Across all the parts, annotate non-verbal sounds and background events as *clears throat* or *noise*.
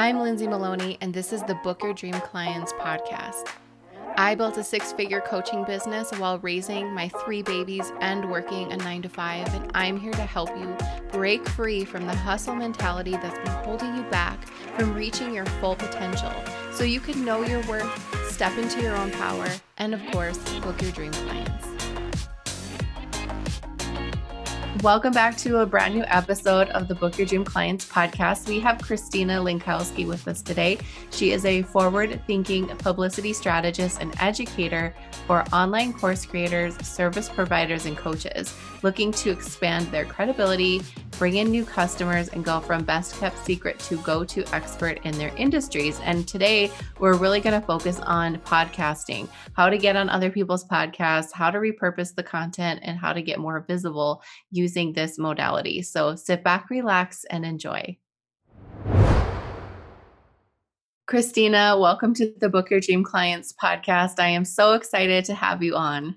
I'm Lindsay Maloney, and this is the Book Your Dream Clients podcast. I built a six figure coaching business while raising my three babies and working a nine to five, and I'm here to help you break free from the hustle mentality that's been holding you back from reaching your full potential so you can know your worth, step into your own power, and of course, book your dream clients. Welcome back to a brand new episode of the Book Your Dream Clients podcast. We have Christina Lenkowski with us today. She is a forward thinking publicity strategist and educator for online course creators, service providers, and coaches looking to expand their credibility, bring in new customers, and go from best kept secret to go to expert in their industries. And today, we're really going to focus on podcasting, how to get on other people's podcasts, how to repurpose the content, and how to get more visible using this modality. So sit back, relax, and enjoy. Christina, welcome to the Book Your Dream Clients podcast. I am so excited to have you on.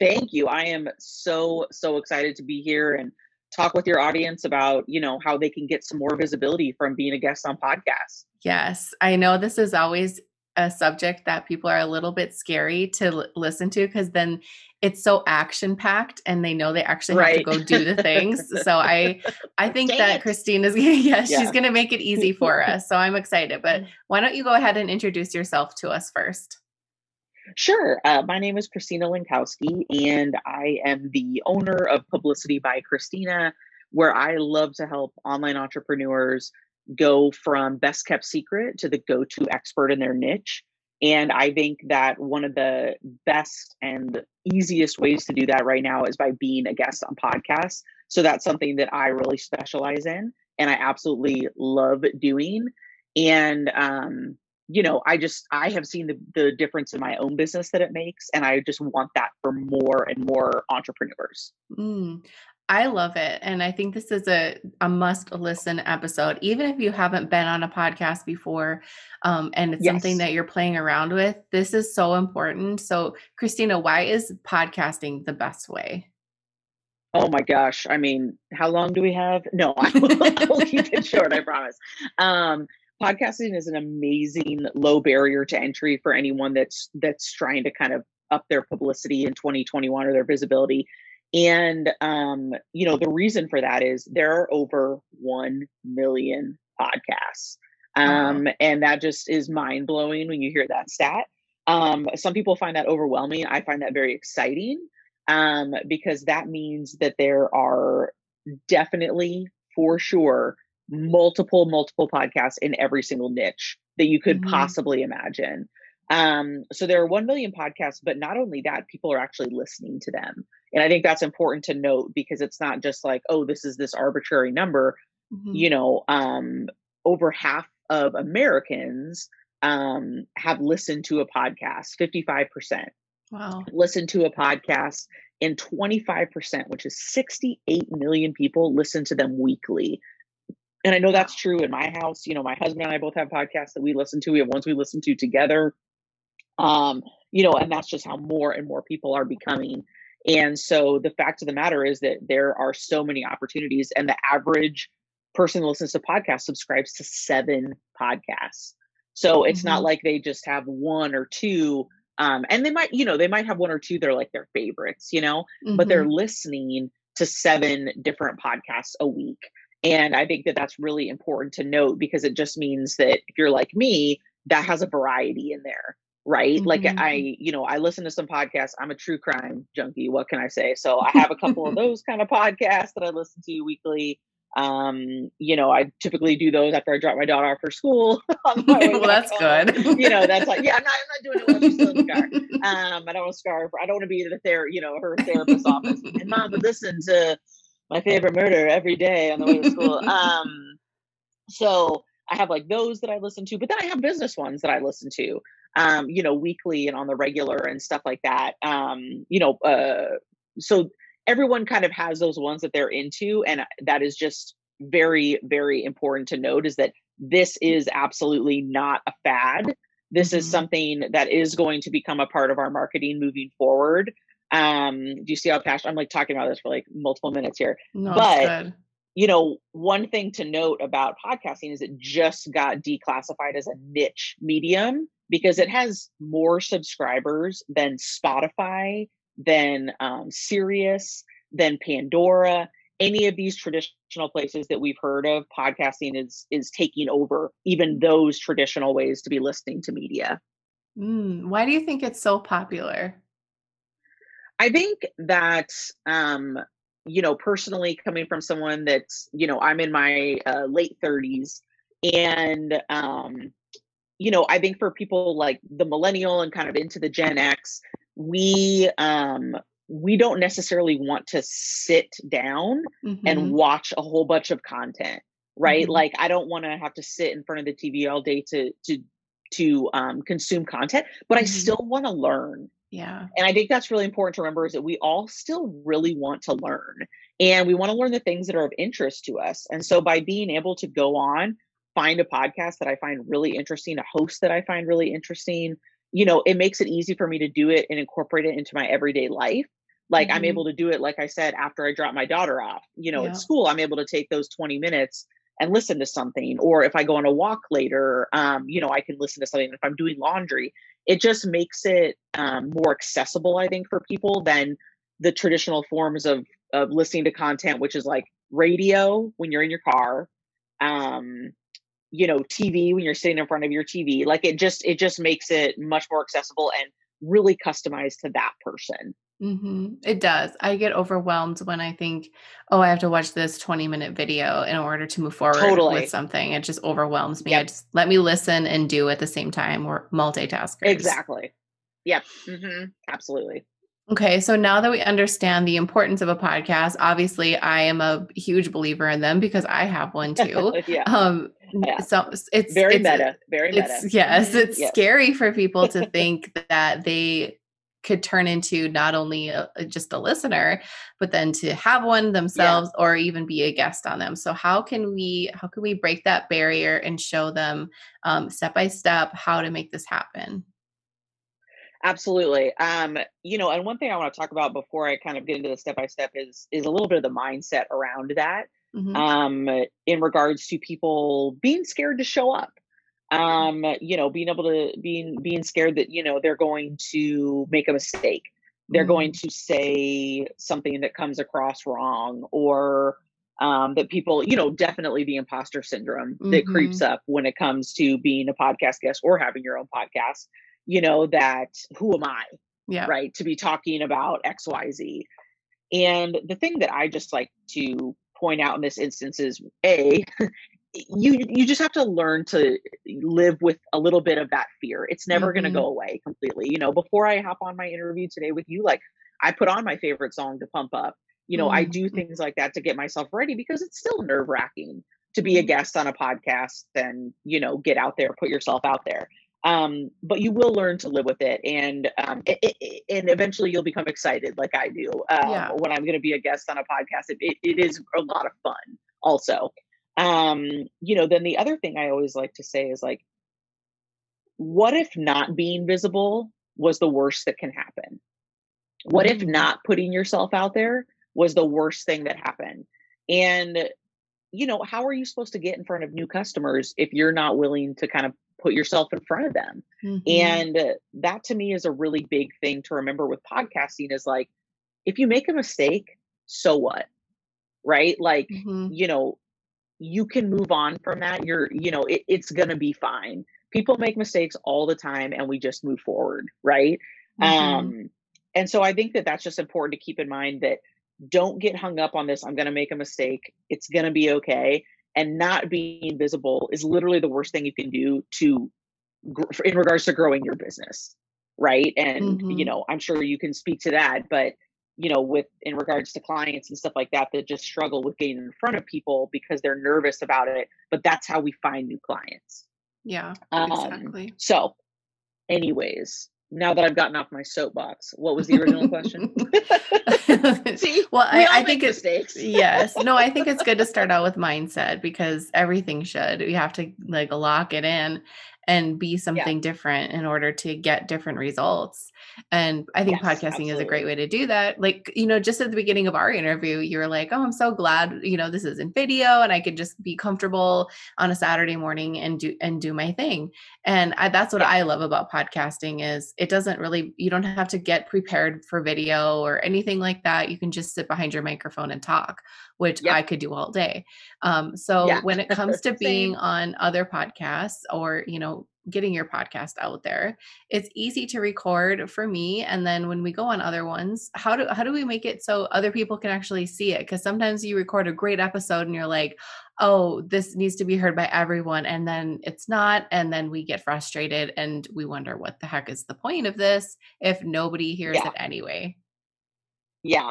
Thank you. I am so, so excited to be here and talk with your audience about, you know, how they can get some more visibility from being a guest on podcasts. Yes, I know this is always a subject that people are a little bit scary to l- listen to because then it's so action packed and they know they actually right. have to go do the things. *laughs* so I I think Dang that it. Christine is *laughs* yes, yeah. she's going to make it easy for us. So I'm excited. But *laughs* why don't you go ahead and introduce yourself to us first? Sure. Uh, my name is Christina Lenkowski, and I am the owner of Publicity by Christina, where I love to help online entrepreneurs go from best kept secret to the go to expert in their niche. And I think that one of the best and easiest ways to do that right now is by being a guest on podcasts. So that's something that I really specialize in and I absolutely love doing. And um, you know, I just I have seen the, the difference in my own business that it makes, and I just want that for more and more entrepreneurs. Mm, I love it. And I think this is a, a must listen episode, even if you haven't been on a podcast before um, and it's yes. something that you're playing around with. This is so important. So, Christina, why is podcasting the best way? Oh my gosh. I mean, how long do we have? No, *laughs* I will, I will keep it short, I promise. Um, podcasting is an amazing low barrier to entry for anyone that's that's trying to kind of up their publicity in 2021 or their visibility and um, you know, the reason for that is there are over 1 million podcasts. Um, wow. and that just is mind blowing when you hear that stat. Um, some people find that overwhelming. I find that very exciting um, because that means that there are definitely, for sure, multiple, multiple podcasts in every single niche that you could mm-hmm. possibly imagine. Um, so there are 1 million podcasts, but not only that, people are actually listening to them. And I think that's important to note because it's not just like, oh, this is this arbitrary number. Mm-hmm. You know, um, over half of Americans um, have listened to a podcast, 55%. Wow. Listen to a podcast, and 25%, which is 68 million people, listen to them weekly. And I know that's true in my house. You know, my husband and I both have podcasts that we listen to. We have ones we listen to together. Um, you know, and that's just how more and more people are becoming. And so the fact of the matter is that there are so many opportunities, and the average person that listens to podcasts subscribes to seven podcasts. So it's mm-hmm. not like they just have one or two. Um, and they might, you know, they might have one or two they're like their favorites, you know, mm-hmm. but they're mm-hmm. listening to seven different podcasts a week. And I think that that's really important to note because it just means that if you're like me, that has a variety in there right? Mm-hmm. like i you know i listen to some podcasts. I'm a true crime junkie what can i say? So i have a couple of *laughs* those kind of podcasts that i listen to weekly. Um you know i typically do those after i drop my daughter off for school *laughs* *laughs* well that's home. good. You know that's like yeah i'm not i'm not doing it while she's still in the car um i don't want to scarf i don't want to be in the ther you know her therapist's office. And mom would listen to my favorite murder every day on the way to school *laughs* um so I have like those that I listen to, but then I have business ones that I listen to um, you know, weekly and on the regular and stuff like that. Um, you know, uh, so everyone kind of has those ones that they're into, and that is just very, very important to note is that this is absolutely not a fad. This mm-hmm. is something that is going to become a part of our marketing moving forward. Um, do you see how passionate I'm like talking about this for like multiple minutes here? No, but you know, one thing to note about podcasting is it just got declassified as a niche medium because it has more subscribers than Spotify, than um, Sirius, than Pandora. Any of these traditional places that we've heard of, podcasting is is taking over even those traditional ways to be listening to media. Mm, why do you think it's so popular? I think that um, you know, personally coming from someone that's, you know, I'm in my uh, late 30s and um you know, I think for people like the millennial and kind of into the Gen X, we um we don't necessarily want to sit down mm-hmm. and watch a whole bunch of content, right? Mm-hmm. Like I don't want to have to sit in front of the TV all day to to to um, consume content, but mm-hmm. I still want to learn. Yeah. And I think that's really important to remember is that we all still really want to learn and we want to learn the things that are of interest to us. And so by being able to go on, find a podcast that I find really interesting, a host that I find really interesting, you know, it makes it easy for me to do it and incorporate it into my everyday life. Like mm-hmm. I'm able to do it, like I said, after I drop my daughter off, you know, yeah. at school, I'm able to take those 20 minutes and listen to something or if i go on a walk later um, you know i can listen to something. If i'm doing laundry it just makes it um, more accessible i think for people than the traditional forms of of listening to content which is like radio when you're in your car um, you know tv when you're sitting in front of your tv like it just it just makes it much more accessible and really customized to that person Mm-hmm. It does. I get overwhelmed when I think, oh, I have to watch this 20 minute video in order to move forward totally. with something. It just overwhelms me. Yep. I just let me listen and do at the same time. We're multitaskers. Exactly. Yep. Mm-hmm. Absolutely. Okay, so now that we understand the importance of a podcast, obviously I am a huge believer in them because I have one too. *laughs* yeah. Um yeah. so it's very it's, meta, very meta. yes, mm-hmm. it's scary for people to *laughs* think that they could turn into not only a, just a listener but then to have one themselves yeah. or even be a guest on them so how can we how can we break that barrier and show them um, step by step how to make this happen absolutely um you know and one thing i want to talk about before i kind of get into the step by step is is a little bit of the mindset around that mm-hmm. um in regards to people being scared to show up um you know being able to being being scared that you know they're going to make a mistake they're mm-hmm. going to say something that comes across wrong or um, that people you know definitely the imposter syndrome mm-hmm. that creeps up when it comes to being a podcast guest or having your own podcast you know that who am i yeah right to be talking about xyz and the thing that i just like to point out in this instance is a *laughs* you you just have to learn to live with a little bit of that fear. It's never mm-hmm. going to go away completely. You know, before I hop on my interview today with you, like I put on my favorite song to pump up. You know, mm-hmm. I do things like that to get myself ready because it's still nerve wracking to be a mm-hmm. guest on a podcast and you know get out there, put yourself out there. Um, but you will learn to live with it, and um, it, it, and eventually you'll become excited, like I do, um, yeah. when I'm going to be a guest on a podcast. It, it is a lot of fun, also um you know then the other thing i always like to say is like what if not being visible was the worst that can happen what if mm-hmm. not putting yourself out there was the worst thing that happened and you know how are you supposed to get in front of new customers if you're not willing to kind of put yourself in front of them mm-hmm. and that to me is a really big thing to remember with podcasting is like if you make a mistake so what right like mm-hmm. you know you can move on from that. You're, you know, it, it's going to be fine. People make mistakes all the time and we just move forward, right? Mm-hmm. Um, and so I think that that's just important to keep in mind that don't get hung up on this. I'm going to make a mistake. It's going to be okay. And not being visible is literally the worst thing you can do to, in regards to growing your business, right? And, mm-hmm. you know, I'm sure you can speak to that, but you know, with in regards to clients and stuff like that that just struggle with getting in front of people because they're nervous about it. But that's how we find new clients. Yeah, um, exactly. So, anyways, now that I've gotten off my soapbox, what was the original question? *laughs* *laughs* See, well, we I, I think it's yes, no, I think it's good to *laughs* start out with mindset because everything should. We have to like lock it in and be something yeah. different in order to get different results. And I think yes, podcasting absolutely. is a great way to do that. Like, you know, just at the beginning of our interview, you were like, "Oh, I'm so glad, you know, this is in video and I could just be comfortable on a Saturday morning and do and do my thing." And I, that's what yeah. I love about podcasting is it doesn't really you don't have to get prepared for video or anything like that. You can just sit behind your microphone and talk, which yep. I could do all day. Um, so yeah. when it comes *laughs* to being on other podcasts or, you know, getting your podcast out there it's easy to record for me and then when we go on other ones how do how do we make it so other people can actually see it because sometimes you record a great episode and you're like oh this needs to be heard by everyone and then it's not and then we get frustrated and we wonder what the heck is the point of this if nobody hears yeah. it anyway yeah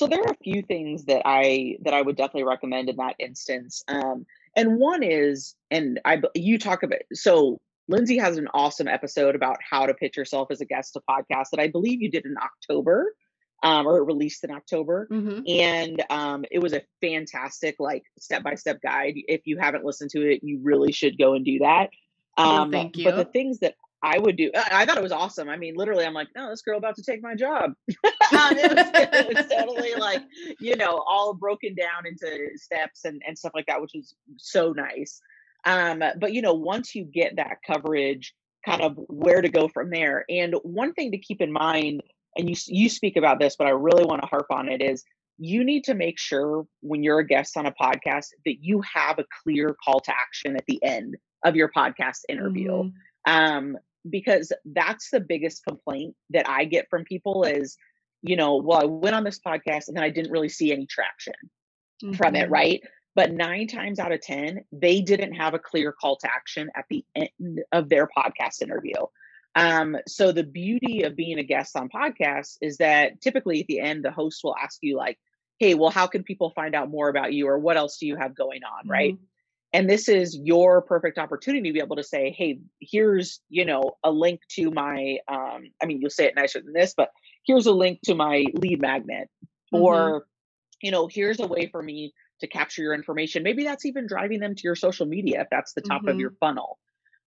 so there are a few things that i that i would definitely recommend in that instance um and one is and i you talk about so Lindsay has an awesome episode about how to pitch yourself as a guest to podcast that I believe you did in October. Um, or released in October. Mm-hmm. And um, it was a fantastic, like, step by step guide. If you haven't listened to it, you really should go and do that. Oh, um, thank you. But the things that I would do, I thought it was awesome. I mean, literally, I'm like, no, this girl about to take my job. *laughs* It, was, *laughs* it, was, totally like, you know, all broken down into steps and, and stuff like that, which was so nice. Um, but you know, once you get that coverage, kind of where to go from there. And one thing to keep in mind, and you you speak about this, but I really want to harp on it is you need to make sure when you're a guest on a podcast that you have a clear call to action at the end of your podcast interview. Mm-hmm. Um, because that's the biggest complaint that I get from people is, you know, well, I went on this podcast and then I didn't really see any traction mm-hmm. from it, mm-hmm. right? But nine times out of 10, they didn't have a clear call to action at the end of their podcast interview. Um, so the beauty of being a guest on podcasts is that typically at the end, the host will ask you, like, hey, well, how can people find out more about you or what else do you have going on? Mm-hmm. And this is your perfect opportunity to be able to say, hey, here's, you know, a link to my, um, I mean, you'll say it nicer than this, but here's a link to my lead magnet. Mm-hmm. Or, you know, here's a way for me to capture your information. Maybe that's even driving them to your social media if that's the top mm-hmm. of your funnel.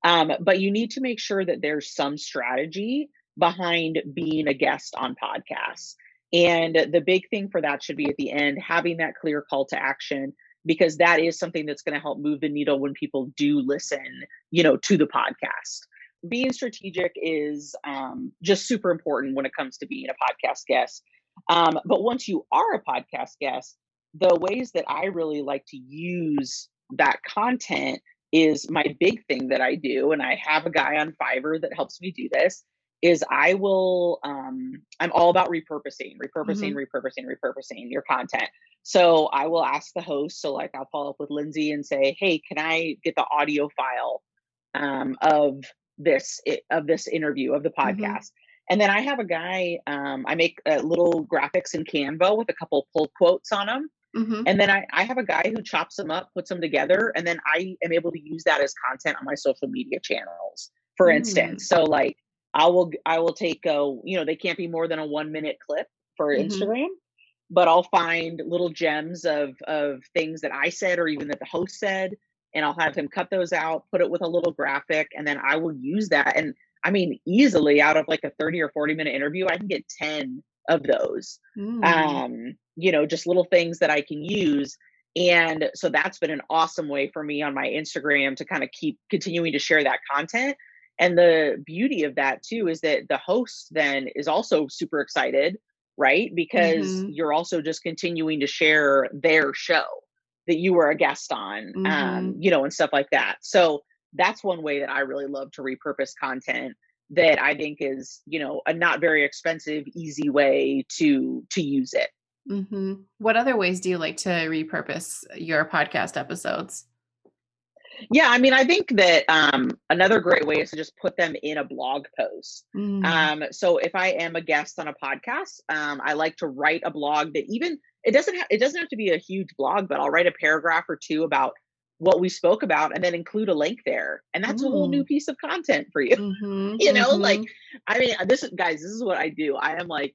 Um, but you need to make sure that there's some strategy behind being a guest on podcasts. And the big thing for that should be at the end, having that clear call to action, because that is something that's going to help move the needle when people do listen, you know, to the podcast. Being strategic is um, just super important when it comes to being a podcast guest. Um, but once you are a podcast guest, the ways that I really like to use that content is my big thing that I do, and I have a guy on Fiverr that helps me do this. Is I will, um, I'm all about repurposing, repurposing, mm-hmm. repurposing, repurposing your content. So I will ask the host. So like I'll follow up with Lindsay and say, hey, can I get the audio file um, of this of this interview of the mm-hmm. podcast? Mm-hmm. And then I have a guy. Um, I make uh, little graphics in Canva with a couple pull quotes on them. Mm-hmm. And then I, I have a guy who chops them up, puts them together, and then I am able to use that as content on my social media channels, for mm. instance. So like I will I will take a you know, they can't be more than a one minute clip for mm-hmm. Instagram, but I'll find little gems of of things that I said or even that the host said, and I'll have him cut those out, put it with a little graphic, and then I will use that. And I mean, easily out of like a 30 or 40 minute interview, I can get 10 of those. Mm. Um, you know, just little things that I can use. And so that's been an awesome way for me on my Instagram to kind of keep continuing to share that content. And the beauty of that too is that the host then is also super excited, right? Because mm-hmm. you're also just continuing to share their show that you were a guest on, um, mm-hmm. um, you know, and stuff like that. So that's one way that I really love to repurpose content that I think is, you know, a not very expensive, easy way to to use it. Mm-hmm. What other ways do you like to repurpose your podcast episodes? Yeah, I mean, I think that um, another great way is to just put them in a blog post. Mm. Um, so if I am a guest on a podcast, um, I like to write a blog that even it doesn't ha- it doesn't have to be a huge blog, but I'll write a paragraph or two about what we spoke about and then include a link there and that's a whole new mm. piece of content for you mm-hmm, *laughs* you know mm-hmm. like i mean this is guys this is what i do i am like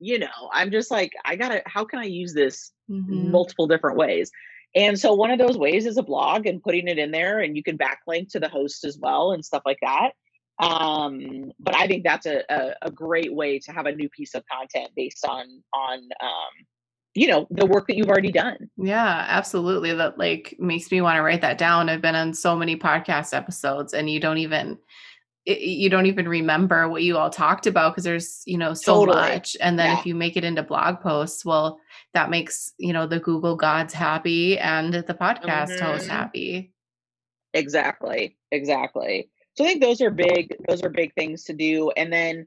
you know i'm just like i gotta how can i use this mm-hmm. multiple different ways And so one of those ways is a blog and putting it in there, and you can backlink to the host as well and stuff like that. Um, but I think that's a, a, a great way to have a new piece of content based on on um, you know the work that you've already done. Yeah, absolutely. That like makes me want to write that down. I've been on so many podcast episodes, and you don't even it, you don't even remember what you all talked about because there's you know so totally. much. And then yeah. if you make it into blog posts well that makes you know the google gods happy and the podcast mm-hmm. host happy. Exactly. Exactly. So i think those are big those are big things to do. And then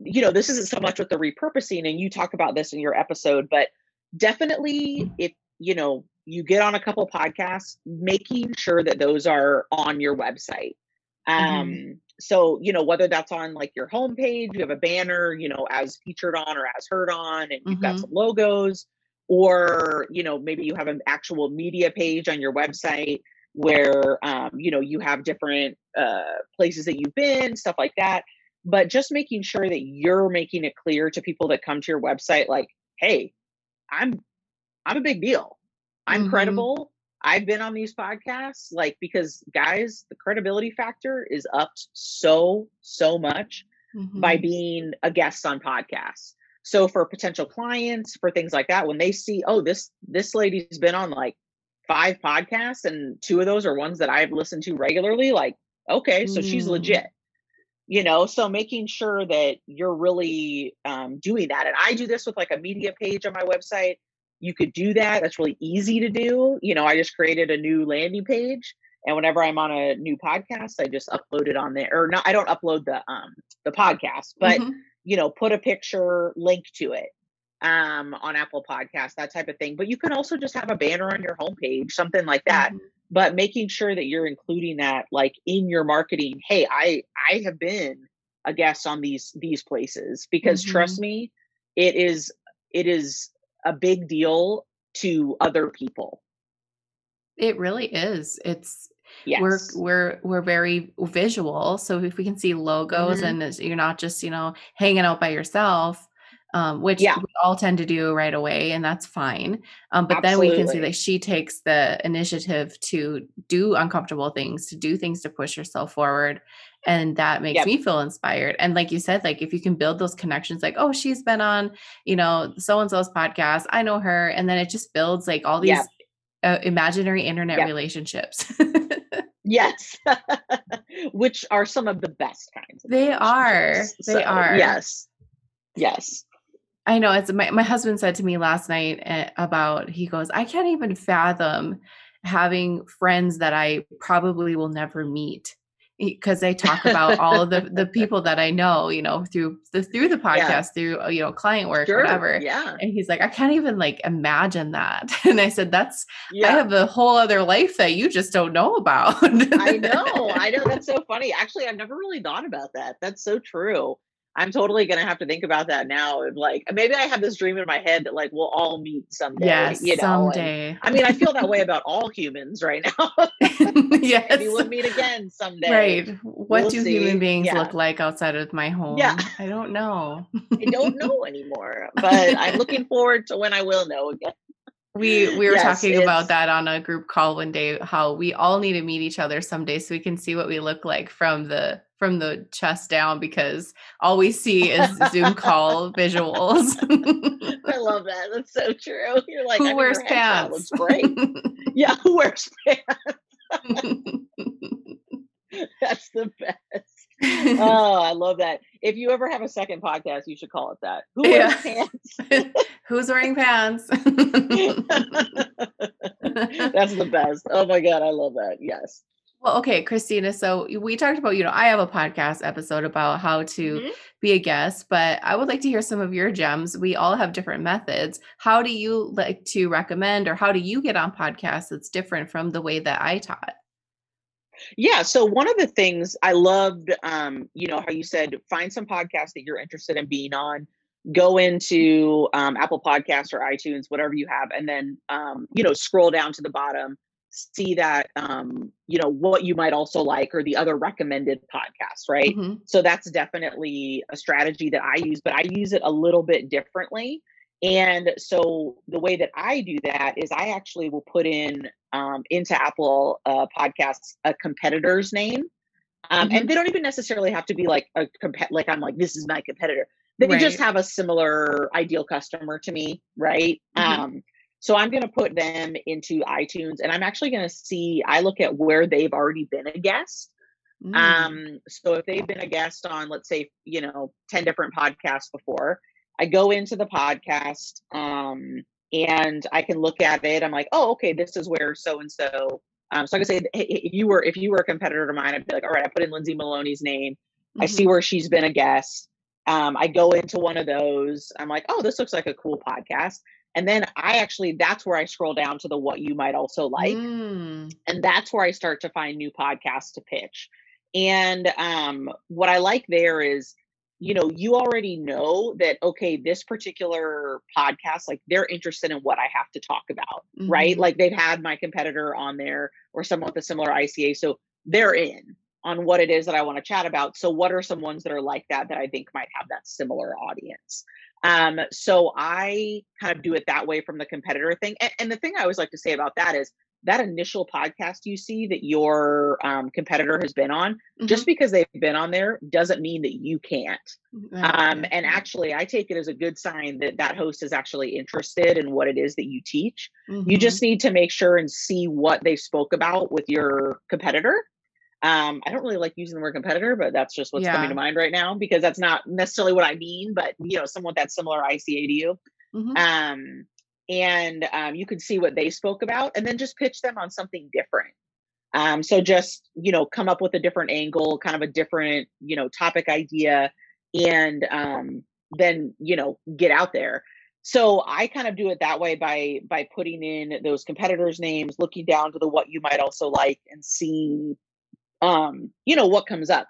you know this isn't so much with the repurposing and you talk about this in your episode but definitely if you know you get on a couple podcasts making sure that those are on your website. Um mm-hmm so you know whether that's on like your homepage you have a banner you know as featured on or as heard on and you've mm-hmm. got some logos or you know maybe you have an actual media page on your website where um, you know you have different uh, places that you've been stuff like that but just making sure that you're making it clear to people that come to your website like hey i'm i'm a big deal i'm mm-hmm. credible I've been on these podcasts, like, because guys, the credibility factor is upped so, so much mm-hmm. by being a guest on podcasts. So for potential clients, for things like that, when they see, oh, this this lady's been on like five podcasts and two of those are ones that I've listened to regularly, like, okay, so mm. she's legit. You know, so making sure that you're really um, doing that. And I do this with like a media page on my website you could do that. That's really easy to do. You know, I just created a new landing page and whenever I'm on a new podcast, I just upload it on there. Or not I don't upload the um the podcast, but mm-hmm. you know, put a picture, link to it um on Apple Podcasts, that type of thing. But you can also just have a banner on your homepage, something like that. Mm-hmm. But making sure that you're including that like in your marketing. Hey, I I have been a guest on these these places because mm-hmm. trust me, it is it is a big deal to other people. It really is. It's yes. we're we're we're very visual. So if we can see logos mm-hmm. and you're not just, you know, hanging out by yourself, um, which yeah. we all tend to do right away, and that's fine. Um, but Absolutely. then we can see that she takes the initiative to do uncomfortable things, to do things to push herself forward, and that makes yep. me feel inspired. And like you said, like if you can build those connections, like oh, she's been on, you know, so and so's podcast, I know her, and then it just builds like all these yep. uh, imaginary internet yep. relationships. *laughs* yes, *laughs* which are some of the best kinds. They are. So, they are. Yes. Yes. I know it's my, my husband said to me last night eh, about he goes, I can't even fathom having friends that I probably will never meet because they talk about all of the the people that I know, you know, through the through the podcast, yeah. through uh, you know, client work, sure. whatever. Yeah. And he's like, I can't even like imagine that. *laughs* And I said, That's yeah. I have a whole other life that you just don't know about. *laughs* I know. I know. That's so funny. Actually, I've never really thought about that. That's so true. I'm totally gonna have to think about that now. And like maybe I have this dream in my head that like we'll all meet someday. Yes, you know? someday. And, I mean, I feel that way about all humans right now. *laughs* *laughs* yes, maybe we'll meet again someday. Right. What we'll do see. human beings yeah. look like outside of my home? Yeah, I don't know. I don't know *laughs* anymore, but I'm looking forward to when I will know again we we were yes, talking about that on a group call one day how we all need to meet each other someday so we can see what we look like from the from the chest down because all we see is zoom *laughs* call visuals i love that that's so true you're like who wears pants great *laughs* yeah who wears pants *laughs* that's the best oh, I love that. If you ever have a second podcast, you should call it that. Who wears yeah. pants? Who's wearing pants? That's the best. Oh my God, I love that. Yes. Well, okay, Christina. So we talked about, you know, I have a podcast episode about how to mm-hmm. be a guest, but I would like to hear some of your gems. We all have different methods. How do you like to recommend, or how do you get on podcasts that's different from the way that I taught? Yeah. So one of the things I loved, um, you know, how you said find some podcasts that you're interested in being on, go into um, Apple Podcasts or iTunes, whatever you have, and then um, you know scroll down to the bottom, see that um, you know what you might also like or the other recommended podcasts, right? Mm-hmm. So that's definitely a strategy that I use, but I use it a little bit differently. and so the way that I do that is I actually will put in um, into Apple uh, Podcasts a competitor's name. Um, mm-hmm. And they don't even necessarily have to be like a comp- like I'm like this is my competitor. They right. just have a similar ideal customer to me, right? Mm-hmm. Um, so I'm going to put them into iTunes, and I'm actually going to see. I look at where they've already been a guest. Mm. Um, so if they've been a guest on, let's say, you know, ten different podcasts before, I go into the podcast um, and I can look at it. I'm like, oh, okay, this is where so and so. Um, so I can say, hey, if you were if you were a competitor to mine, I'd be like, all right, I put in Lindsay Maloney's name. Mm-hmm. I see mm-hmm. where she's been a guest. Um, I go into one of those. I'm like, oh, this looks like a cool podcast. And then I actually, that's where I scroll down to the what you might also like. Mm. And that's where I start to find new podcasts to pitch. And um, what I like there is you know, you already know that, okay, this particular podcast, like they're interested in what I have to talk about, mm-hmm. right? Like they've had my competitor on there or someone with a similar ICA. So they're in on what it is that I want to chat about. So, what are some ones that are like that that I think might have that similar audience? Um, so I kind of do it that way from the competitor thing. And, and the thing I always like to say about that is that initial podcast you see that your um, competitor has been on, mm-hmm. just because they've been on there doesn't mean that you can't. Mm, um, and actually, I take it as a good sign that that host is actually interested in what it is that you teach. Mm-hmm. You just need to make sure and see what they spoke about with your competitor. Um, I don't really like using the word competitor, but that's just what's yeah. coming to mind right now because that's not necessarily what I mean. But you know, someone that similar ICA to you. Mm-hmm. Um, and um, you can see what they spoke about and then just pitch them on something different um, so just you know come up with a different angle kind of a different you know topic idea and um, then you know get out there so i kind of do it that way by by putting in those competitors names looking down to the what you might also like and seeing um you know what comes up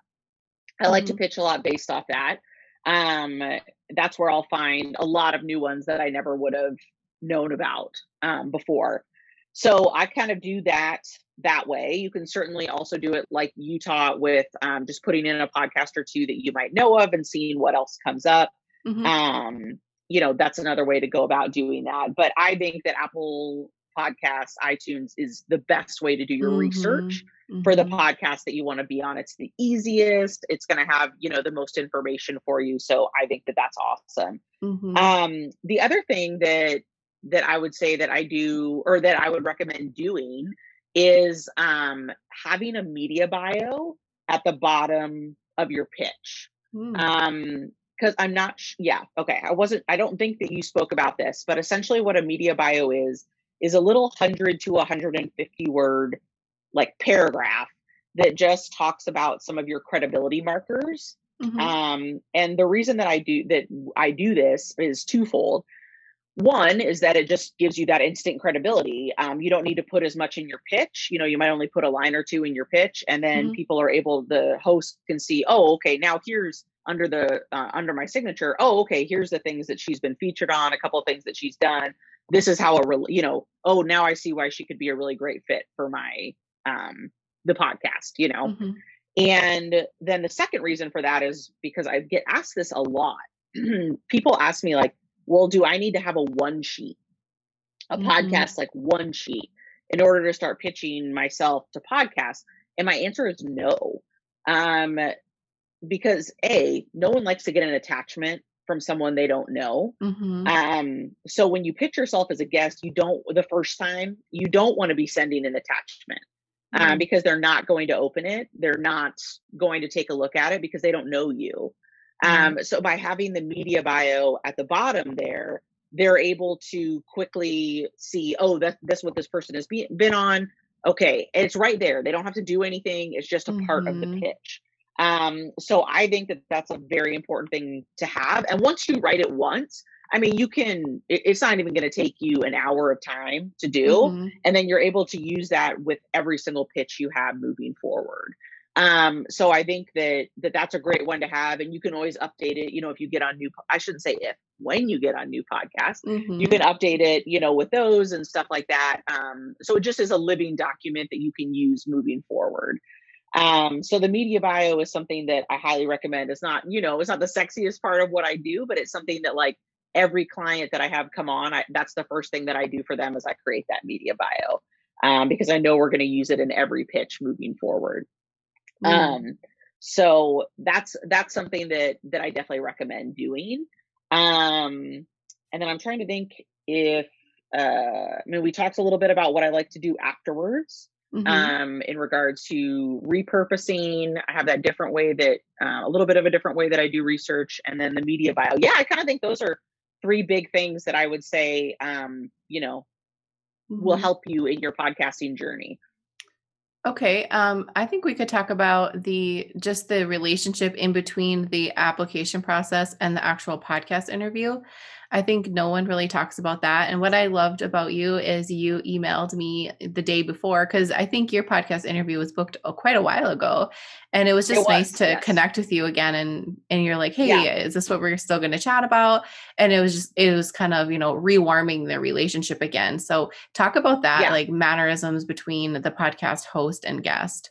i mm-hmm. like to mm-hmm. pitch a lot based off that um that's where i'll find a lot of new ones that i never would have known about um, before. So I kind of do that that way. You can certainly also do it like Utah with um, just putting in a podcast or two that you might know of and seeing what else comes up. Mm-hmm. Um, you know, that's another way to go about doing that. But I think that Apple Podcasts, iTunes is the best way to do your mm-hmm. research mm-hmm. for the mm-hmm. podcast that you want to be on. It's the easiest. It's going to have, you know, the most information for you. So I think that that's awesome. Mm-hmm. Um, the other thing that that I would say that I do or that I would recommend doing is um, having a media bio at the bottom of your pitch. Mm. Um, because I'm not, sh- yeah, okay. I wasn't, I don't think that you spoke about this, but essentially what a media bio is, is a little 100 to 150 word like paragraph that just talks about some of your credibility markers. Mm-hmm. Um, and the reason that I do that I do this is twofold. One is that it just gives you that instant credibility. Um, you don't need to put as much in your pitch. You know, you might only put a line or two in your pitch, and then mm-hmm. people are able. The host can see, oh, okay, now here's under the uh, under my signature. Oh, okay, here's the things that she's been featured on. A couple of things that she's done. This is how a real, you know. Oh, now I see why she could be a really great fit for my um the podcast. You know. Mm-hmm. And then the second reason for that is because I get asked this a lot. *clears throat* people ask me like well, do I need to have a one sheet, a mm-hmm. podcast like one sheet in order to start pitching myself to podcasts? And my answer is no. Um, because A, no one likes to get an attachment from someone they don't know. Mm-hmm. Um, so when you pitch yourself as a guest, you don't the first time you don't want to be sending an attachment. Um, mm-hmm. Um, because they're not going to open it. They're not going to take a look at it because they don't know you. Mm-hmm. Um, so by having the media bio at the bottom there, they're able to quickly see, oh, that, that's what this person has be, been on. Okay, it's right there. They don't have to do anything. It's just a part of the mm-hmm. pitch. Um, so I think that that's a very important thing to have. And once you write it once, I mean, you can, it, it's not even going to take you an hour of time to do. Mm-hmm. And then you're able to use that with every single pitch you have moving forward. Um, so I think that, that that's a great one to have, and you can always update it. You know, if you get on new, I shouldn't say if, when you get on new podcasts, mm-hmm. you can update it. You know, with those and stuff like that. Um, so it just is a living document that you can use moving forward. Um, so the media bio is something that I highly recommend. It's not, you know, it's not the sexiest part of what I do, but it's something that like every client that I have come on, I, that's the first thing that I do for them is I create that media bio um, because I know we're going to use it in every pitch moving forward. Mm. Um, so that's that's something that that I definitely recommend doing. Um, and then I'm trying to think if uh, I mean we talked a little bit about what I like to do afterwards. Mm-hmm. Um, in regards to repurposing, I have that different way that uh, a little bit of a different way that I do research, and then the media bio. Yeah, I kind of think those are three big things that I would say, um, you know, mm-hmm. will help you in your podcasting journey. Okay, um, I think we could talk about the just the relationship in between the application process and the actual podcast interview. I think no one really talks about that. And what I loved about you is you emailed me the day before because I think your podcast interview was booked uh, quite a while ago, and it was just it was, nice to yes. connect with you again. And and you're like, hey, yeah. is this what we're still going to chat about? And it was just it was kind of you know rewarming the relationship again. So talk about that, yeah. like mannerisms between the podcast host and guest.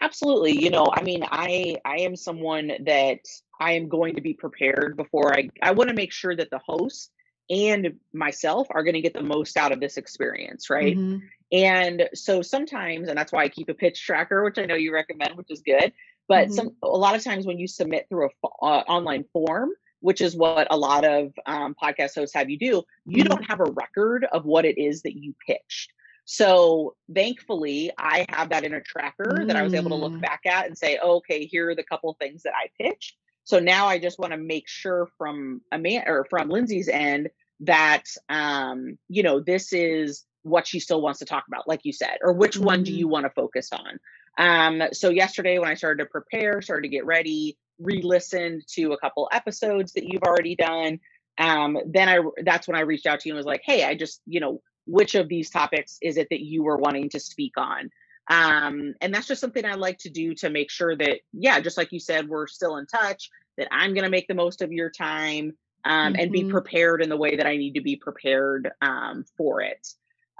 Absolutely. You know, I mean, I I am someone that I am going to be prepared before I I want to make sure that the host and myself are going to get the most out of this experience, right? Mm-hmm. And so sometimes and that's why I keep a pitch tracker, which I know you recommend, which is good, but mm-hmm. some a lot of times when you submit through a uh, online form, which is what a lot of um, podcast hosts have you do, you mm-hmm. don't have a record of what it is that you pitched. So thankfully, I have that in a tracker mm. that I was able to look mm. back at and say, oh, okay, here are the couple things that I pitched. So now I just want to make sure from a man or from Lindsay's end that um, you know, this is what she still wants to talk about, like you said, or which one do you mm-hmm. want to focus on? Um, so yesterday when I started to prepare, started to get ready, re-listened to a couple episodes that you've already done. Um, then I that's when I reached out to you and was like, hey, I just, you know, which of these topics is it that you were wanting to speak on um, and that's just something i like to do to make sure that yeah just like you said we're still in touch that i'm going to make the most of your time um, mm-hmm. and be mm-hmm. prepared in the way that i need to be prepared um, for it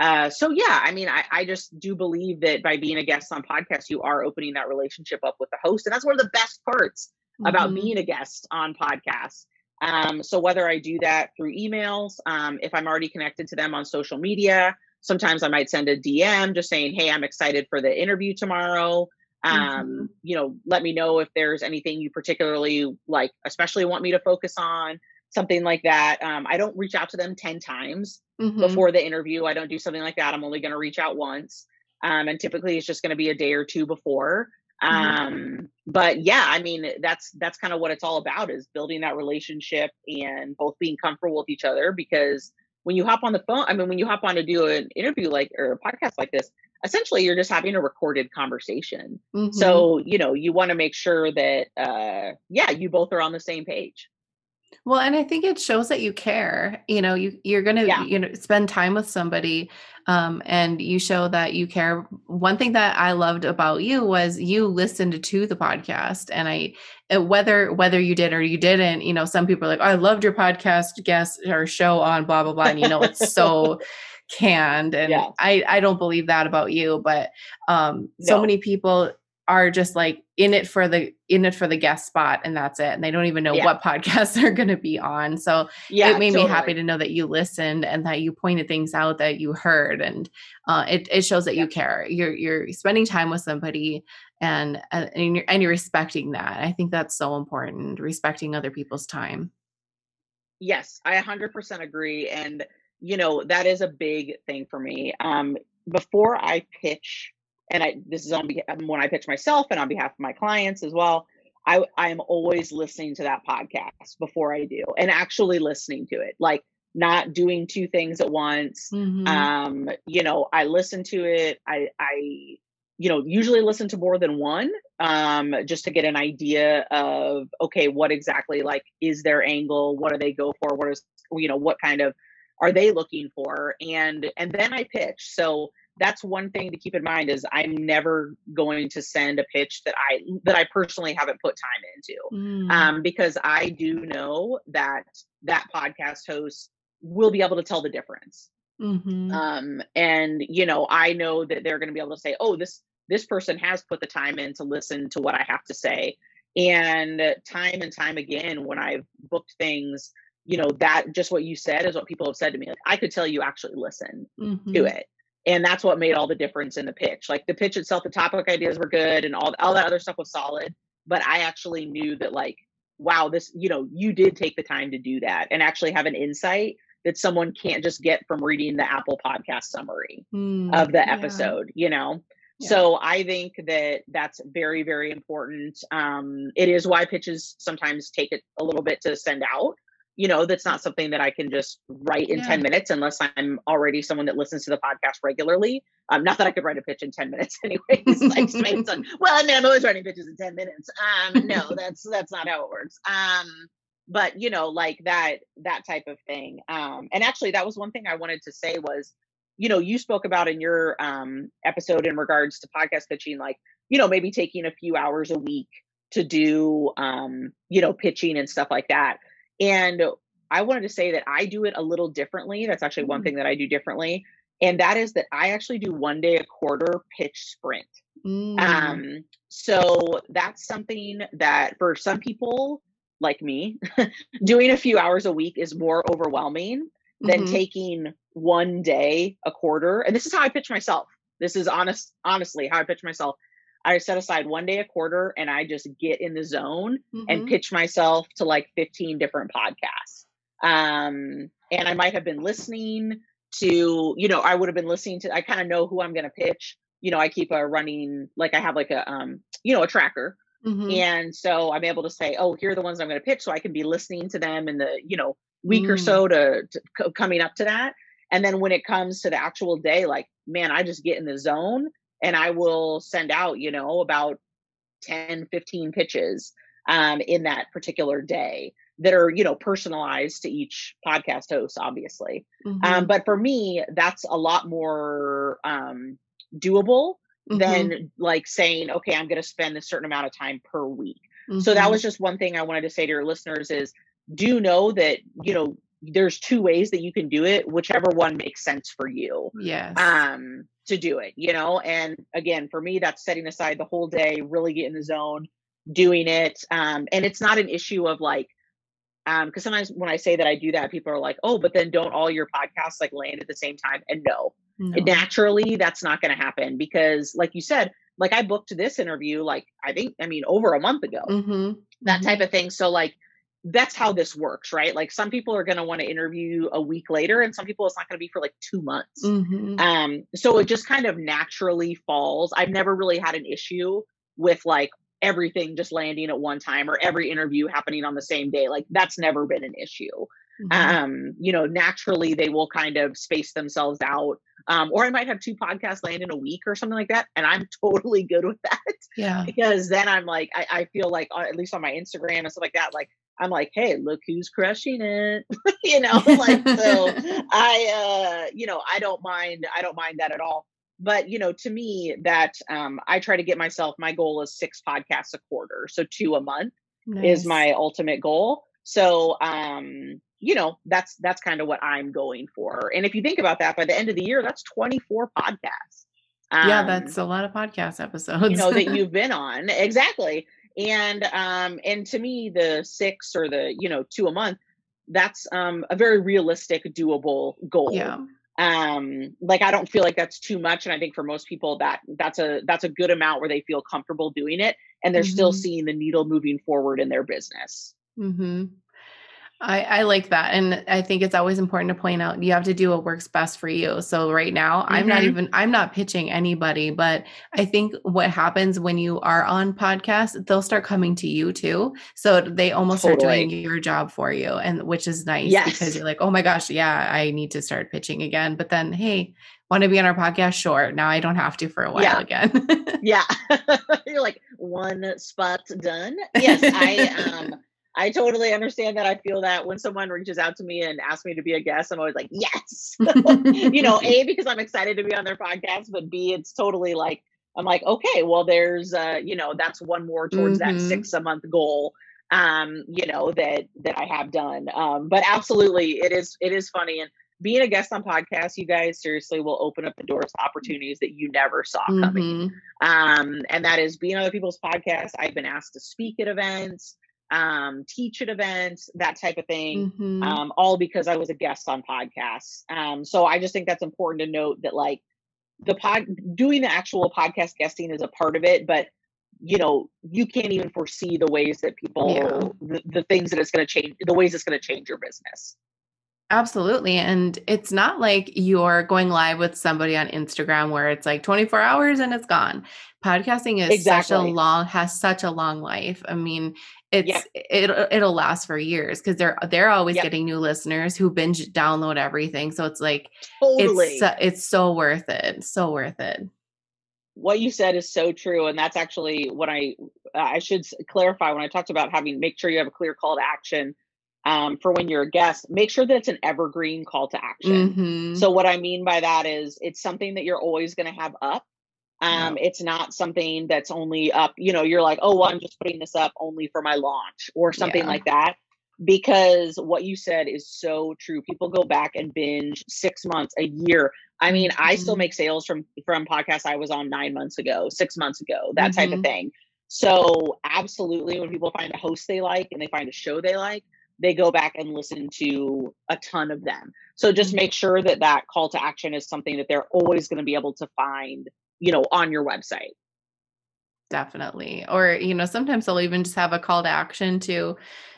uh, so yeah i mean I, I just do believe that by being a guest on podcasts you are opening that relationship up with the host and that's one of the best parts mm-hmm. about being a guest on podcasts um, so whether I do that through emails, um, if I'm already connected to them on social media, sometimes I might send a DM just saying, "Hey, I'm excited for the interview tomorrow." Um, mm-hmm. You know, let me know if there's anything you particularly like, especially want me to focus on, something like that. Um, I don't reach out to them ten times mm-hmm. before the interview. I don't do something like that. I'm only going to reach out once, um, and typically it's just going to be a day or two before. Mm-hmm. Um, but yeah, I mean, that's that's kind of what it's all about is building that relationship and both being comfortable with each other because when you hop on the phone, I mean, when you hop on to do an interview like or a podcast like this, essentially you're just having a recorded conversation. Mm-hmm. So, you know, you want to make sure that uh yeah, you both are on the same page. Well, and I think it shows that you care. You know, you you're going to yeah. you know spend time with somebody um, and you show that you care. One thing that I loved about you was you listened to the podcast, and I whether whether you did or you didn't, you know, some people are like, oh, "I loved your podcast guest or show on blah blah blah," and you know, it's so *laughs* canned, and yeah. I I don't believe that about you, but um, no. so many people are just like in it for the in it for the guest spot and that's it and they don't even know yeah. what *laughs* podcasts they're going to be on so yeah, it made totally. me happy to know that you listened and that you pointed things out that you heard and uh, it, it shows that yeah. you care you're you're spending time with somebody and uh, and you're, and you're respecting that i think that's so important respecting other people's time yes i 100% agree and you know that is a big thing for me um before i pitch and I this is on behalf when I pitch myself and on behalf of my clients as well. I I am always listening to that podcast before I do and actually listening to it. Like not doing two things at once. Mm-hmm. Um, you know, I listen to it. I I you know, usually listen to more than one um just to get an idea of okay, what exactly like is their angle? What do they go for? What is you know, what kind of are they looking for? And and then I pitch. So that's one thing to keep in mind is I'm never going to send a pitch that I that I personally haven't put time into. Mm. Um, because I do know that that podcast host will be able to tell the difference. Mm-hmm. Um, and you know, I know that they're going to be able to say, "Oh, this this person has put the time in to listen to what I have to say." And time and time again, when I've booked things you know that just what you said is what people have said to me like i could tell you actually listen Mhm. to it and that's what made all the difference in the pitch like the pitch itself the topic ideas were good and all all that other stuff was solid but i actually knew that like wow this you know you did take the time to do that and actually have an insight that someone can't just get from reading the apple podcast summary Mm, of the yeah. episode you know Yeah. so i think that that's very very important um it is why pitches sometimes take it a little bit to send out you know that's not something that i can just write in Yeah. 10 minutes unless i'm already someone that listens to the podcast regularly. Um not that i could write a pitch in 10 minutes *laughs* anyways. Just made *laughs* well i mean i'm always writing pitches in 10 minutes. Um no *laughs* that's that's not how it works. Um but you know like that that type of thing. Um and actually that was one thing i wanted to say was you know you spoke about in your um episode in regards to podcast pitching like you know maybe taking a few hours a week to do um you know pitching and stuff like that and i wanted to say that i do it a little differently that's actually one Mm. thing that i do differently and that is that i actually do one day a quarter pitch sprint Mm. um, so that's something that for some people like me, *laughs* doing a few hours a week is more overwhelming than Mhm. taking one day a quarter. And this is how I pitch myself. This is honest, honestly how I pitch myself. I set aside one day a quarter and I just get in the zone and Mhm. pitch myself to like 15 different podcasts. Um, and I might have been listening to, you know, I would have been listening to, I kind of know who I'm going to pitch. You know, I keep a running, like I have like a, um, you know, a tracker. Mhm. And so I'm able to say, oh, here are the ones I'm going to pitch. So I can be listening to them in the, you know, week or Mm. so to, to co- coming up to that. And then when it comes to the actual day, like, man, I just get in the zone and I will send out, you know, about 10, 15 pitches um, in that particular day that are, you know, personalized to each podcast host, obviously. Um, Mhm. but for me, that's a lot more um, doable Mhm. than like saying, okay, I'm going to spend a certain amount of time per week. So that Mhm. was just one thing I wanted to say to your listeners is do know that, you know, there's two ways that you can do it, whichever one makes sense for you yes. um to do it you know and again for me that's setting aside the whole day really get in the zone doing it um and it's not an issue of like um because sometimes when i say that i do that people are like oh but then don't all your podcasts like land at the same time and no, No. naturally that's not going to happen because like you said like i booked this interview like i think i mean over a month ago Mhm. that Mhm. type of thing. So like that's how this works, right? Like some people are going to want to interview you a week later and some people it's not going to be for like 2 months. Mhm. Um so it just kind of naturally falls. I've never really had an issue with like everything just landing at one time or every interview happening on the same day. Like that's never been an issue. Mhm. Um you know, naturally they will kind of space themselves out. Um or I might have two podcasts land in a week or something like that and I'm *laughs* totally good with that yeah. because then I'm like, I, I feel like, uh, at least on my Instagram and stuff like that, like, I'm like, hey, look who's crushing it, *laughs* you know, like, so *laughs* I, uh, you know, I don't mind, I don't mind that at all. But, you know, to me, that um, I try to get myself, my goal is six podcasts a quarter. So two a month is my ultimate goal. So, um, you know, that's, that's kind of what I'm going for. And if you think about that, by the end of the year, that's 24 podcasts. yeah, Um, that's a lot of podcast episodes. you know that *laughs* you've been on exactly and um and to me the six or the you know two a month that's um a very realistic doable goal yeah. um like i don't feel like that's too much and i think for most people that that's a that's a good amount where they feel comfortable doing it and they're still Mhm. seeing the needle moving forward in their business hmm I, I like that. And I think it's always important to point out you have to do what works best for you. So right now, I'm not Mhm. even, I'm not pitching anybody, but I think what happens when you are on podcasts, they'll start coming to you too. So they almost start doing your job for you. And which is nice Yes. because you're like, oh my gosh, yeah, I need to start pitching again. But then, hey, want to be on our podcast? Sure. Now I don't have to for a while Yeah. again. *laughs* yeah *laughs* you're like one spot done *laughs* yes i um i totally understand that i feel that when someone reaches out to me and asks me to be a guest i'm always like yes *laughs* you know a because i'm excited to be on their podcast but b it's totally like i'm like okay well there's uh you know that's one more towards that Mhm. six a month goal um you know that that i have done um but absolutely it is it is funny and being a guest on podcasts you guys seriously will open up the doors to opportunities that you never saw coming Mhm. um, and that is being on other people's podcasts. I've been asked to speak at events. Um, teach at events, that type of thing, Mhm. um, all because I was a guest on podcasts. Um, so I just think that's important to note that like the pod doing the actual podcast guesting is a part of it, but you know you can't even foresee the ways that people Yeah. the, the things that it's going to change the ways it's going to change your business Absolutely. And it's not like you're going live with somebody on Instagram where it's like 24 hours and it's gone. Podcasting is such a long has such a long life. I mean, it's Yep. it it'll last for years because they're they're always Yep. getting new listeners who binge download everything. So it's like totally it's so- it's so worth it. So worth it. what you said is so true and that's actually what i i should clarify when i talked about having make sure you have a clear call to action um, for when you're a guest make sure that it's an evergreen call to action Mhm. So what I mean by that is it's something that you're always going to have up. Um, It's not something that's only up, you know, you're like, oh, well, I'm just putting this up only for my launch or something Yeah. like that. Because what you said is so true. People go back and binge six months, a year. I mean, I still Mhm. make sales from from podcasts I was on nine months ago, six months ago, that type of Mhm. thing. So absolutely, when people find a host they like and they find a show they like, they go back and listen to a ton of them. So just Mhm. make sure that that call to action is something that they're always going to be able to find, you know, on your website. Definitely. Or, you know, sometimes I'll even just have a call to action to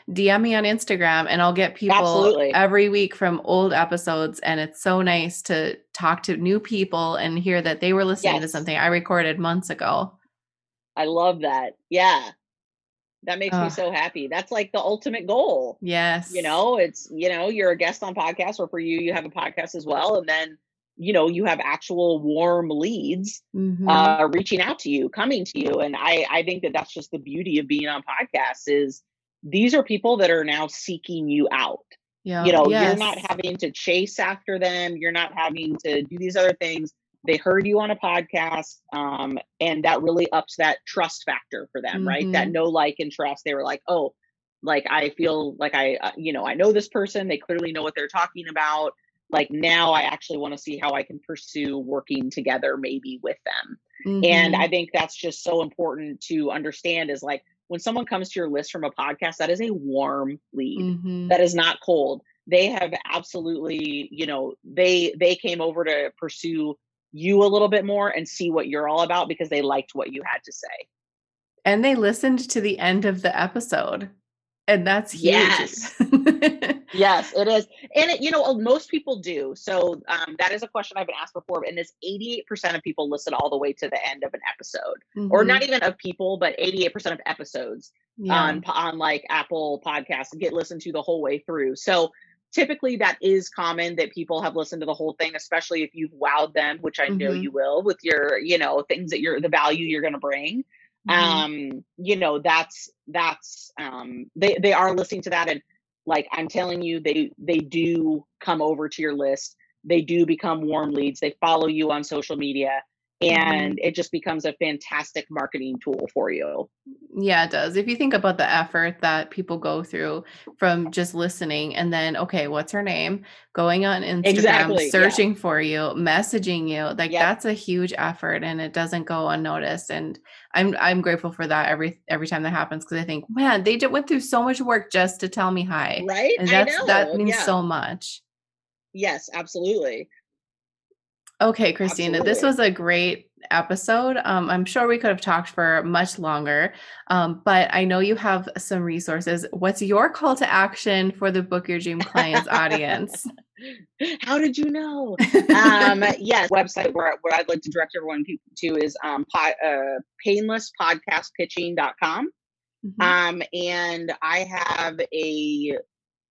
DM me on Instagram and I'll get people Absolutely. every week from old episodes. And it's so nice to talk to new people and hear that they were listening to something I recorded months ago. I love that. Yeah. That makes me so happy. That's like the ultimate goal. Yes. You know, it's, you know, you're a guest on podcasts or for you, you have a podcast as well. And then, you know, you have actual warm leads Mhm. uh, reaching out to you, coming to you. And I, I think that that's just the beauty of being on podcasts is these are people that are now seeking you out. yeah. you know you're not having to chase after them you're not having to do these other things they heard you on a podcast um, and that really ups that trust factor for them right that Mhm. no like and trust they were like oh like i feel like i uh, you know i know this person they clearly know what they're talking about like now i actually want to see how i can pursue working together maybe with them and Mhm. i think that's just so important to understand is like when someone comes to your list from a podcast that is a warm lead Mhm. that is not cold they have absolutely you know they they came over to pursue you a little bit more and see what you're all about because they liked what you had to say and they listened to the end of the episode. And that's huge. Yes. *laughs* yes it is and it, you know most people do so um, that is a question i've been asked before and it's 88% of people listen all the way to the end of an episode or Mhm. not even of people but 88% of episodes Yeah. on on like Apple Podcasts get listened to the whole way through. So typically that is common that people have listened to the whole thing, especially if you've wowed them, which I know Mhm. you will with your, you know, things that you're the value you're going to bring. Mhm. Um, you know, that's that's um they they are listening to that and like I'm telling you they they do come over to your list. They do become warm leads. They follow you on social media Mm-hmm. and it just becomes a fantastic marketing tool for you. Yeah, it does. If you think about the effort that people go through from just listening and then, okay, what's her name? Going on Instagram, Exactly, yeah. searching for you, messaging you, like that's a huge effort and it doesn't go unnoticed. And I'm I'm grateful for that every every time that happens because I think, man, they just went through so much work just to tell me hi. Right? And I that's know. that means yeah. so much. Yes, absolutely. Okay, Christina, this was a great episode. Um, I'm sure we could have talked for much longer, um, but I know you have some resources. What's your call to action for the Book Your Dream Clients audience? *laughs* How did you know? um, *laughs* yes, website where, where I'd like to direct everyone to is um, po- uh, painlesspodcastpitching.com. Mhm. Um, and I have a,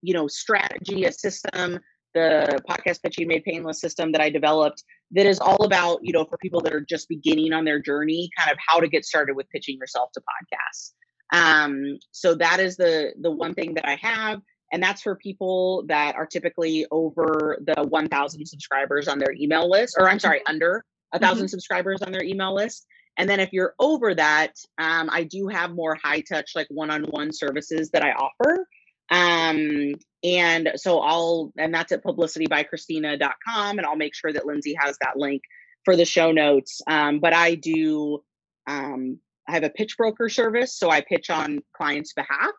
you know, strategy, a system, the podcast pitching made painless system that I developed that is all about, you know, for people that are just beginning on their journey, kind of how to get started with pitching yourself to podcasts. Um, so that is the the one thing that I have, and that's for people that are typically over the 1,000 subscribers on their email list, or I'm sorry, under a 1000 subscribers on their email list. And then if you're over that, um, I do have more high touch, like one on one services that I offer. Um, and so I'll, and that's at publicitybychristina.com. And I'll make sure that Lindsay has that link for the show notes. Um, but I do, um, I have a pitch broker service. So I pitch on clients' behalf.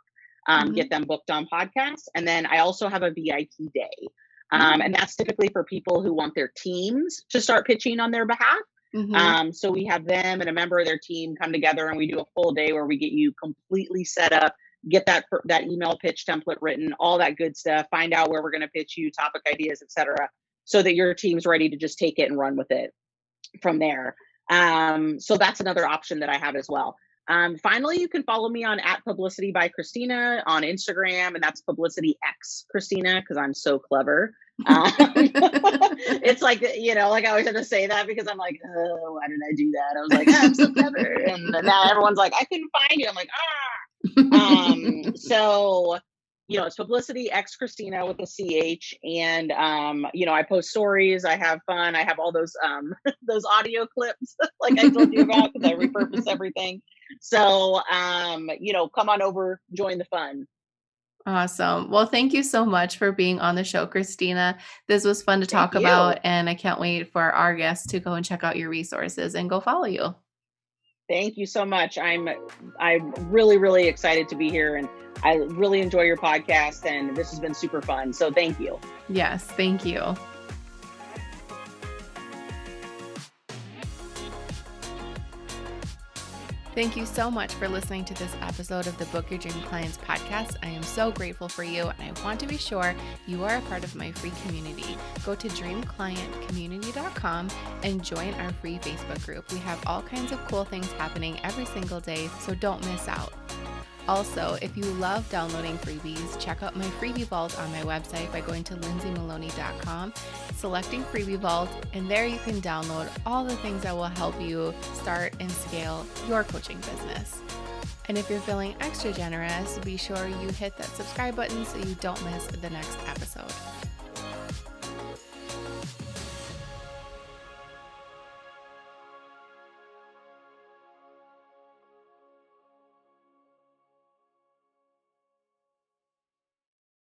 um, mm-hmm. get them booked on podcasts. And then I also have a VIP day. Um, and that's typically for people who want their teams to start pitching on their behalf. Mm-hmm. Um, so we have them and a member of their team come together and we do a full day where we get you completely set up, get that that email pitch template written, all that good stuff, find out where we're going to pitch you, topic ideas, etc., so that your team's ready to just take it and run with it from there. Um, so that's another option that I have as well. Um, finally, you can follow me on at publicity by Christina on Instagram, and that's publicity x Christina because I'm so clever. Um, *laughs* it's like you know, like I always have to say that because I'm like, oh, why did I do that? I was like, I'm so clever, and now everyone's like, I couldn't find you. I'm like, ah. Um, *laughs* so you know, it's publicity x Christina with a CH. And, um, you know, I post stories, I have fun, I have all those, um, *laughs* those audio clips, *laughs* like I told you about, because I repurpose everything. So, um, you know, come on over, join the fun. Awesome. Well, thank you so much for being on the show, Christina. This was fun to talk about, and I can't wait for our guests to go and check out your resources and go follow you. Thank you so much. I'm I'm really really excited to be here and I really enjoy your podcast and this has been super fun. So thank you. Yes, thank you. Thank you so much for listening to this episode of the Book Your Dream Clients podcast. I am so grateful for you, and I want to be sure you are a part of my free community. Go to dreamclientcommunity.com and join our free Facebook group. We have all kinds of cool things happening every single day, so don't miss out. Also, if you love downloading freebies, check out my freebie vault on my website by going to lindsaymaloney.com, selecting freebie vault, and there you can download all the things that will help you start and scale your coaching business. And if you're feeling extra generous, be sure you hit that subscribe button so you don't miss the next episode.